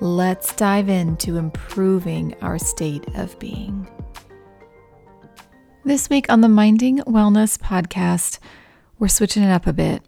Let's dive into improving our state of being. This week on the Minding Wellness podcast, we're switching it up a bit.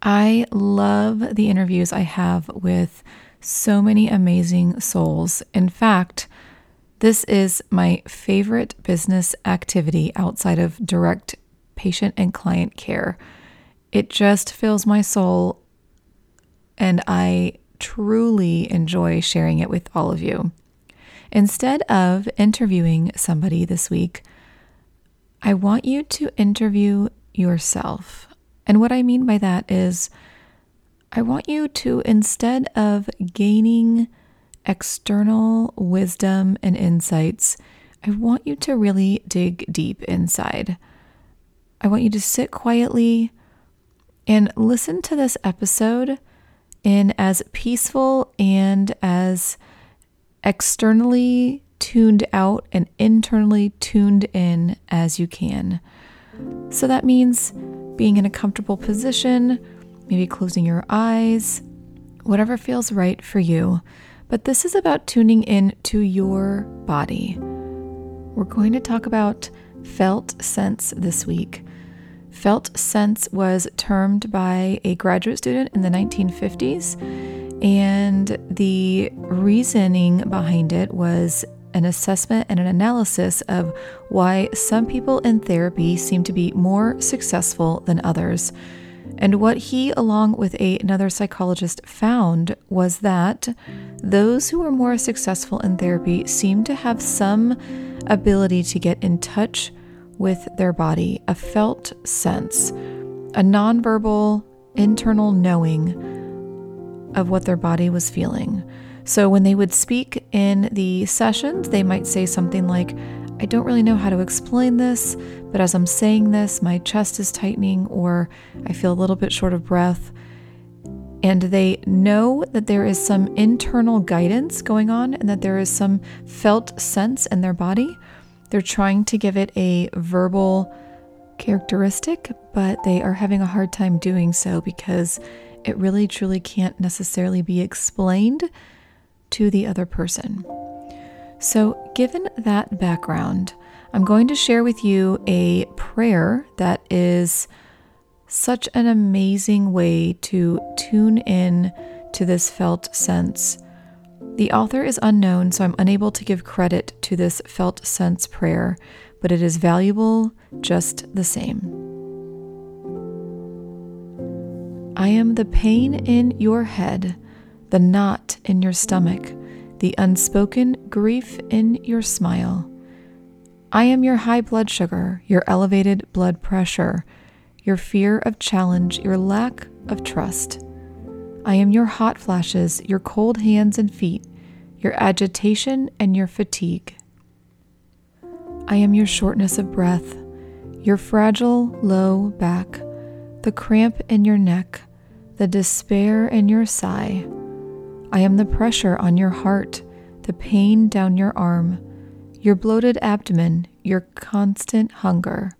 I love the interviews I have with so many amazing souls. In fact, this is my favorite business activity outside of direct patient and client care. It just fills my soul, and I truly enjoy sharing it with all of you. Instead of interviewing somebody this week, I want you to interview yourself. And what I mean by that is, I want you to, instead of gaining external wisdom and insights, I want you to really dig deep inside. I want you to sit quietly and listen to this episode in as peaceful and as externally tuned out and internally tuned in as you can. So that means being in a comfortable position, maybe closing your eyes, whatever feels right for you. But this is about tuning in to your body. We're going to talk about felt sense this week. Felt sense was termed by a graduate student in the 1950s, and the reasoning behind it was an assessment and an analysis of why some people in therapy seem to be more successful than others. And what he, along with a, another psychologist, found was that those who were more successful in therapy seemed to have some ability to get in touch with their body, a felt sense, a nonverbal internal knowing of what their body was feeling. So when they would speak in the sessions, they might say something like, I don't really know how to explain this, but as I'm saying this, my chest is tightening or I feel a little bit short of breath. And they know that there is some internal guidance going on and that there is some felt sense in their body they're trying to give it a verbal characteristic, but they are having a hard time doing so because it really truly can't necessarily be explained to the other person. So, given that background, I'm going to share with you a prayer that is such an amazing way to tune in to this felt sense the author is unknown, so I'm unable to give credit to this felt sense prayer, but it is valuable just the same. I am the pain in your head, the knot in your stomach, the unspoken grief in your smile. I am your high blood sugar, your elevated blood pressure, your fear of challenge, your lack of trust. I am your hot flashes, your cold hands and feet, your agitation and your fatigue. I am your shortness of breath, your fragile low back, the cramp in your neck, the despair in your sigh. I am the pressure on your heart, the pain down your arm, your bloated abdomen, your constant hunger.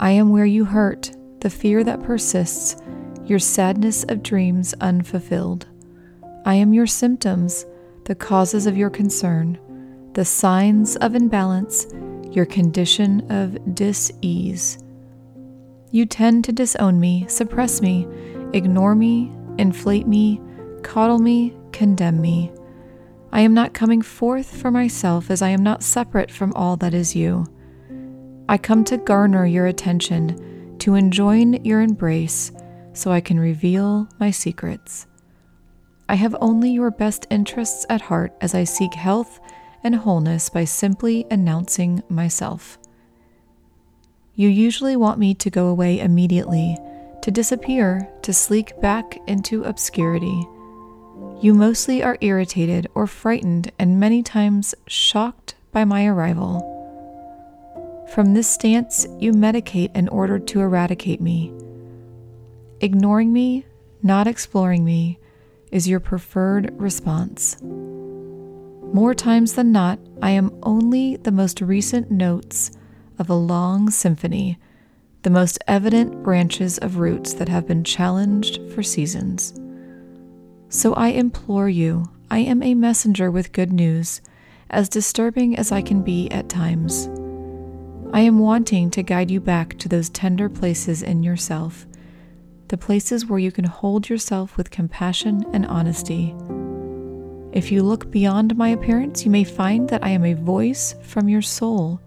I am where you hurt, the fear that persists your sadness of dreams unfulfilled. I am your symptoms, the causes of your concern, the signs of imbalance, your condition of dis ease. You tend to disown me, suppress me, ignore me, inflate me, coddle me, condemn me. I am not coming forth for myself as I am not separate from all that is you. I come to garner your attention, to enjoin your embrace so I can reveal my secrets. I have only your best interests at heart as I seek health and wholeness by simply announcing myself. You usually want me to go away immediately, to disappear, to sleek back into obscurity. You mostly are irritated or frightened and many times shocked by my arrival. From this stance, you medicate in order to eradicate me. Ignoring me, not exploring me, is your preferred response. More times than not, I am only the most recent notes of a long symphony, the most evident branches of roots that have been challenged for seasons. So I implore you, I am a messenger with good news, as disturbing as I can be at times. I am wanting to guide you back to those tender places in yourself, the places where you can hold yourself with compassion and honesty. If you look beyond my appearance, you may find that I am a voice from your soul,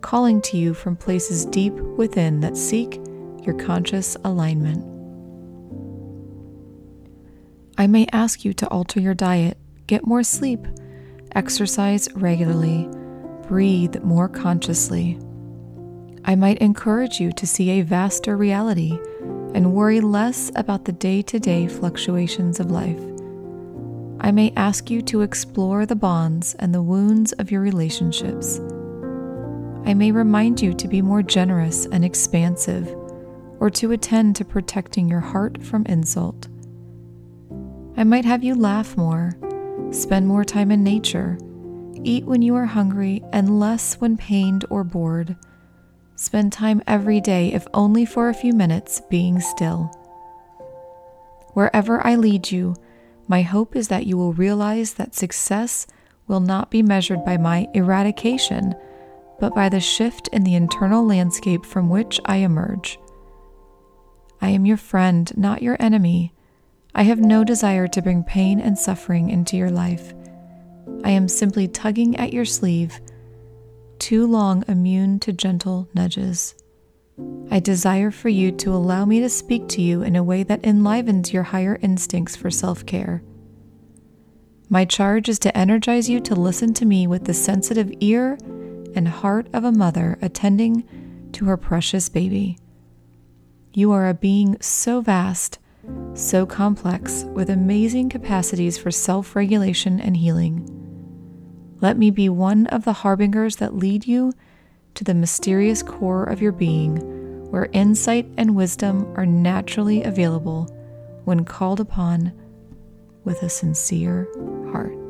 calling to you from places deep within that seek your conscious alignment. I may ask you to alter your diet, get more sleep, exercise regularly breathe more consciously. I might encourage you to see a vaster reality and worry less about the day to day fluctuations of life. I may ask you to explore the bonds and the wounds of your relationships. I may remind you to be more generous and expansive, or to attend to protecting your heart from insult. I might have you laugh more, spend more time in nature Eat when you are hungry and less when pained or bored. Spend time every day, if only for a few minutes, being still. Wherever I lead you, my hope is that you will realize that success will not be measured by my eradication, but by the shift in the internal landscape from which I emerge. I am your friend, not your enemy. I have no desire to bring pain and suffering into your life. I am simply tugging at your sleeve, too long immune to gentle nudges. I desire for you to allow me to speak to you in a way that enlivens your higher instincts for self care. My charge is to energize you to listen to me with the sensitive ear and heart of a mother attending to her precious baby. You are a being so vast, so complex, with amazing capacities for self regulation and healing. Let me be one of the harbingers that lead you to the mysterious core of your being, where insight and wisdom are naturally available when called upon with a sincere heart.